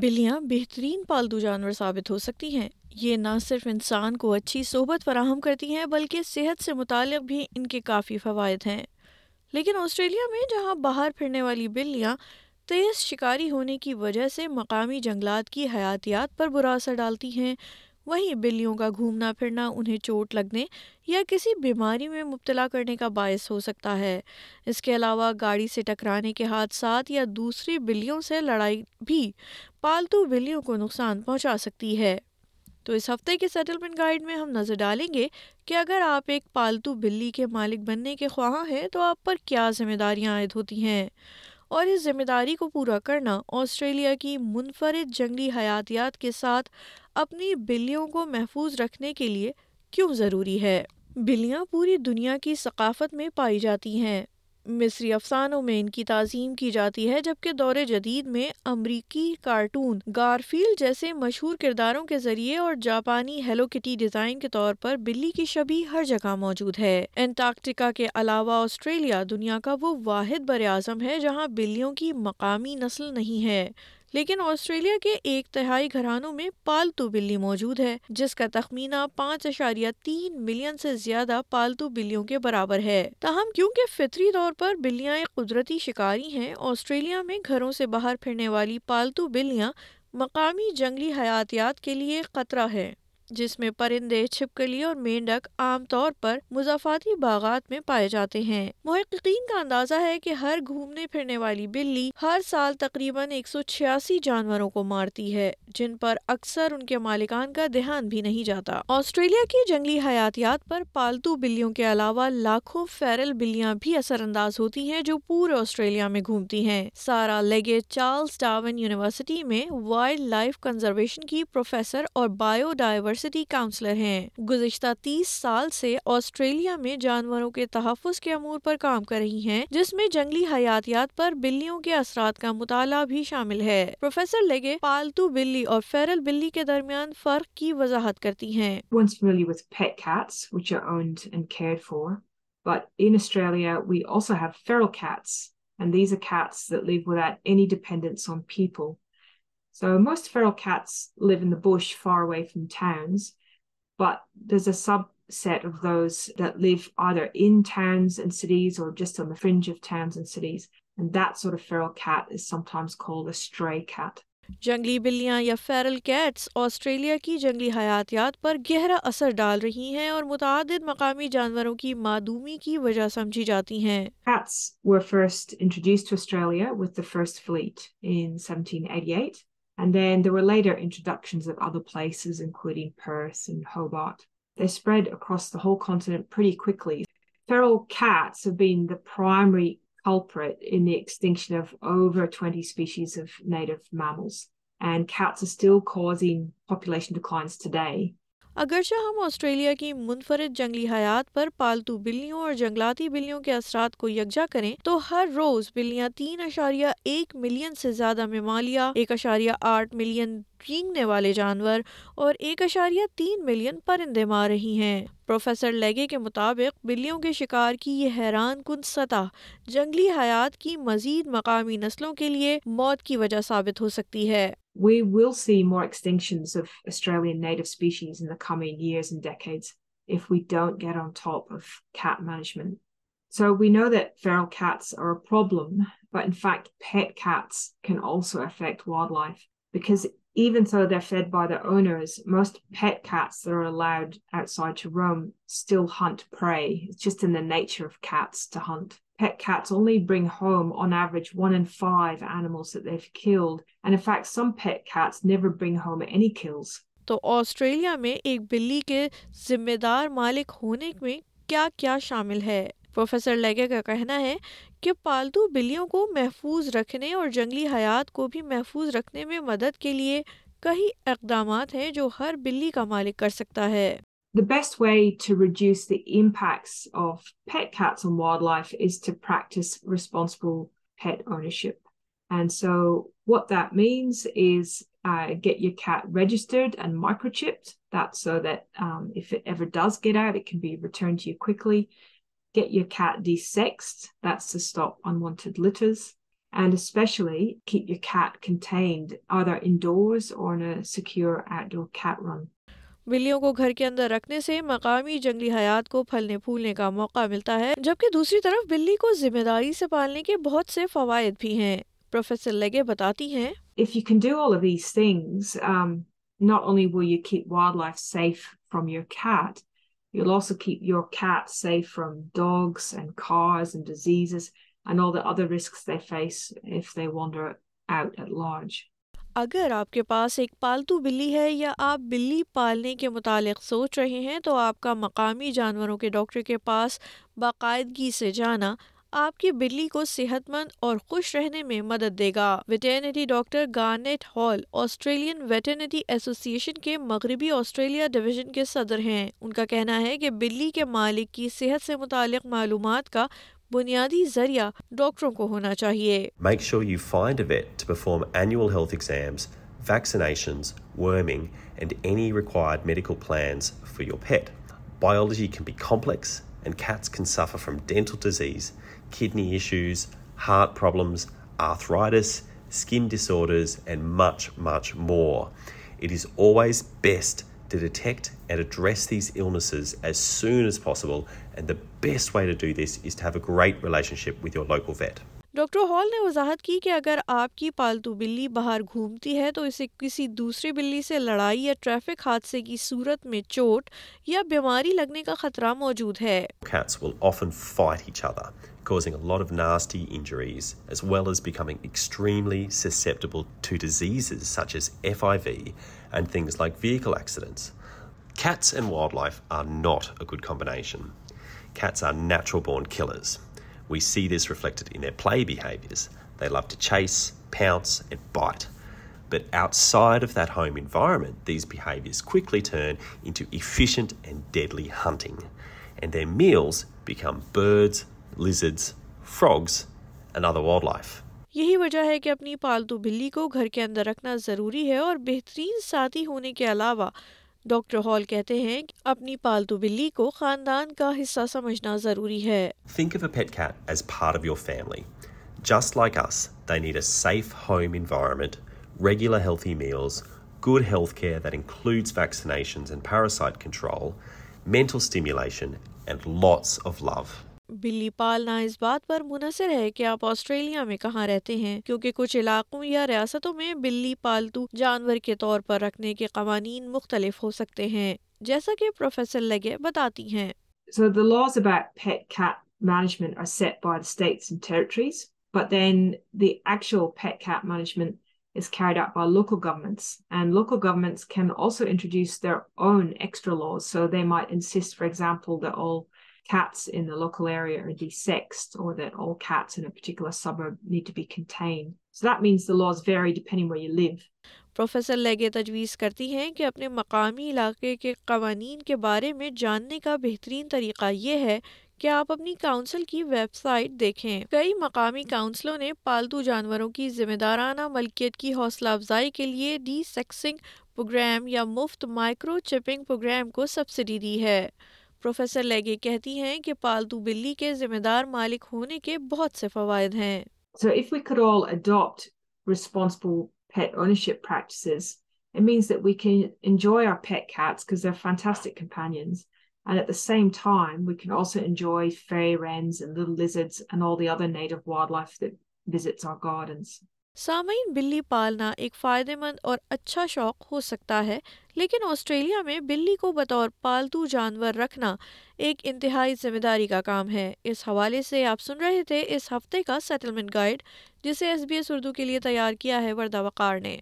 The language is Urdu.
بلیاں بہترین پالتو جانور ثابت ہو سکتی ہیں یہ نہ صرف انسان کو اچھی صحبت فراہم کرتی ہیں بلکہ صحت سے متعلق بھی ان کے کافی فوائد ہیں لیکن آسٹریلیا میں جہاں باہر پھرنے والی بلیاں تیز شکاری ہونے کی وجہ سے مقامی جنگلات کی حیاتیات پر برا اثر ڈالتی ہیں وہیں بلیوں کا گھومنا پھرنا انہیں چوٹ لگنے یا کسی بیماری میں مبتلا کرنے کا باعث ہو سکتا ہے اس کے علاوہ گاڑی سے ٹکرانے کے حادثات یا دوسری بلیوں بلیوں سے لڑائی بھی پالتو کو نقصان پہنچا سکتی ہے تو اس ہفتے کے سیٹلمنٹ گائیڈ میں ہم نظر ڈالیں گے کہ اگر آپ ایک پالتو بلی کے مالک بننے کے خواہاں ہیں تو آپ پر کیا ذمہ داریاں عائد ہوتی ہیں اور اس ذمہ داری کو پورا کرنا آسٹریلیا کی منفرد جنگلی حیاتیات کے ساتھ اپنی بلیوں کو محفوظ رکھنے کے لیے کیوں ضروری ہے بلیاں پوری دنیا کی ثقافت میں پائی جاتی ہیں مصری افسانوں میں ان کی تعظیم کی جاتی ہے جبکہ دور جدید میں امریکی کارٹون گارفیل جیسے مشہور کرداروں کے ذریعے اور جاپانی ہیلو کٹی ڈیزائن کے طور پر بلی کی شبی ہر جگہ موجود ہے انٹارکٹیکا کے علاوہ آسٹریلیا دنیا کا وہ واحد بر اعظم ہے جہاں بلیوں کی مقامی نسل نہیں ہے لیکن آسٹریلیا کے ایک تہائی گھرانوں میں پالتو بلی موجود ہے جس کا تخمینہ پانچ اشاریہ تین ملین سے زیادہ پالتو بلیوں کے برابر ہے تاہم کیونکہ فطری طور پر بلیاں ایک قدرتی شکاری ہیں آسٹریلیا میں گھروں سے باہر پھرنے والی پالتو بلیاں مقامی جنگلی حیاتیات کے لیے خطرہ ہے جس میں پرندے چھپکلی اور مینڈک عام طور پر مضافاتی باغات میں پائے جاتے ہیں محققین کا اندازہ ہے کہ ہر گھومنے پھرنے والی بلی ہر سال تقریباً ایک سو چھیاسی جانوروں کو مارتی ہے جن پر اکثر ان کے مالکان کا دھیان بھی نہیں جاتا آسٹریلیا کی جنگلی حیاتیات پر پالتو بلیوں کے علاوہ لاکھوں فیرل بلیاں بھی اثر انداز ہوتی ہیں جو پورے آسٹریلیا میں گھومتی ہیں سارا لیگے ڈاون یونیورسٹی میں وائلڈ لائف کنزرویشن کی پروفیسر اور بایو ڈائیور یونیورسٹی کاؤنسلر ہیں گزشتہ تیس سال سے آسٹریلیا میں جانوروں کے تحفظ کے امور پر کام کر رہی ہیں جس میں جنگلی حیاتیات پر بلیوں کے اثرات کا مطالعہ بھی شامل ہے پروفیسر لگے پالتو بلی اور فیرل بلی کے درمیان فرق کی وضاحت کرتی ہیں we also have feral cats and these a cats live without any dependence on people So most feral cats live in the bush far away from towns, but there's a subset of those that live either in towns and cities or just on the fringe of towns and cities. And that sort of feral cat is sometimes called a stray cat. جنگلی بلیاں یا فیرل کیٹس آسٹریلیا کی جنگلی حیاتیات پر گہرا اثر ڈال رہی ہیں اور متعدد مقامی جانوروں کی معدومی کی وجہ سمجھی جاتی ہیں Cats were first introduced to Australia with the first fleet in 1788 well their introduction very quickly feral بیمرینشن twenty species today اگرچہ ہم آسٹریلیا کی منفرد جنگلی حیات پر پالتو بلیوں اور جنگلاتی بلیوں کے اثرات کو یکجا کریں تو ہر روز بلیاں تین اشاریہ ایک ملین سے زیادہ ممالیہ ایک اشاریہ آٹھ ملین رینگنے والے جانور اور ایک اشاریہ تین ملین پرندے مار رہی ہیں پروفیسر لیگے کے مطابق بلیوں کے شکار کی یہ حیران کن سطح جنگلی حیات کی مزید مقامی نسلوں کے لیے موت کی وجہ ثابت ہو سکتی ہے we will see more extinctions of Australian native species in coming years in دیکھ اف وی ڈ get on top of management so we know their cats affect wildlife but even though they're fed by their owners, most pet cats that are allowed outside to roam still hunt prey. It's just in the nature of cats to hunt. Pet cats only bring home, on average, one in five animals that they've killed. And in fact, some pet cats never bring home any kills. تو آسٹریلیا میں ایک بلی کے ذمہ دار مالک ہونے میں کیا کیا شامل ہے پروفیسر لیگے کا کہنا ہے کہ پالتو بلیوں کو محفوظ رکھنے اور جنگلی حیات کو بھی محفوظ رکھنے میں مدد کے لیے کئی اقدامات ہیں جو ہر بلی کا مالک کر سکتا ہے get your cat desexed, that's to stop unwanted litters, and especially keep your cat contained either indoors or in a secure outdoor cat run. بلیوں کو گھر کے اندر رکھنے سے مقامی جنگلی حیات کو پھلنے پھولنے کا موقع ملتا ہے جبکہ دوسری طرف بلی کو ذمہ داری سے پالنے کے بہت سے فوائد بھی ہیں پروفیسر لگے بتاتی ہیں If you can do all of these things, um, not only will you keep wildlife safe from your cat, You'll also keep your cat safe from dogs and and and cars diseases all the other risks they they face if wander out at large. اگر آپ کے پاس ایک پالتو بلی ہے یا آپ بلی پالنے کے متعلق سوچ رہے ہیں تو آپ کا مقامی جانوروں کے ڈاکٹر کے پاس باقاعدگی سے جانا آپ کی بلی کو صحت مند اور خوش رہنے میں مدد دے گا veterinary doctor Garnett Hall Australian veterinary association کے مغربی آسٹریلیا ڈویژن کے صدر ہیں ان کا کہنا ہے کہ بلی کے مالک کی صحت سے متعلق معلومات کا بنیادی ذریعہ ڈاکٹروں کو ہونا چاہیے make sure you find vet perform annual health exams vaccinations worming and any required medical plans for your pet biology can be complex and cats can suffer from dental disease, kidney issues, heart problems, arthritis, skin disorders, and much, much more. It is always best to detect and address these illnesses as soon as possible, and the best way to do this is to have a great relationship with your local vet. Doctor Hall نے وضاحت کی کہ اگر آپ کی کی پالتو بلی بلی باہر گھومتی ہے تو اسے کسی دوسری سے لڑائی یا یا ٹریفک حادثے صورت میں چوٹ بیماری لگنے کا خطرہ موجود ہے We see this reflected in their play behaviours. They love to chase, pounce and bite. But outside of that home environment, these behaviours quickly turn into efficient and deadly hunting. And their meals become birds, lizards, frogs and other wildlife. یہی وجہ ہے کہ اپنی پالتو بلی کو گھر کے اندر رکھنا ضروری ہے اور بہترین ساتھی ہونے کے علاوہ ڈاکٹر ہال کہتے ہیں کہ اپنی پالتو بلی کو خاندان کا حصہ سمجھنا ضروری ہے بلی اس بات پر منحصر ہے کہ آپ آسٹریلیا میں کہاں رہتے ہیں کیونکہ کچھ علاقوں یا ریاستوں میں بلی پالتو جانور کے طور پر رکھنے کے قوانین مختلف ہو سکتے ہیں جیسا کہ پروفیسر لگے بتاتی ہیں cats in the local area are desexed or that all cats in a particular suburb need to be contained. So that means the laws vary depending where you live. Professor Legge تجویز کرتی ہیں کہ اپنے مقامی علاقے کے قوانین کے بارے میں جاننے کا بہترین طریقہ یہ ہے کہ آپ اپنی کاؤنسل کی ویب سائٹ دیکھیں کئی مقامی کاؤنسلوں نے پالتو جانوروں کی ذمہ دارانہ ملکیت کی حوصلہ افزائی کے لیے ڈی سیکسنگ پروگرام یا مفت مائکرو چپنگ پروگرام کو سبسڈی دی ہے پروفیسر لیگی کہتی ہیں کہ پالتو بلی کے ذمہ دار مالک ہونے کے بہت سے فوائد ہیں so if we could all adopt responsible pet ownership practices it means that we can enjoy our pet cats cause they are fantastic companions and at the same time we can also enjoy fairy wrens and little lizards and all the other native wildlife that visits سامعین بلی پالنا ایک فائدہ مند اور اچھا شوق ہو سکتا ہے لیکن آسٹریلیا میں بلی کو بطور پالتو جانور رکھنا ایک انتہائی ذمہ داری کا کام ہے اس حوالے سے آپ سن رہے تھے اس ہفتے کا سیٹلمنٹ گائیڈ جسے ایس بی ایس اردو کے لیے تیار کیا ہے وردہ وقار نے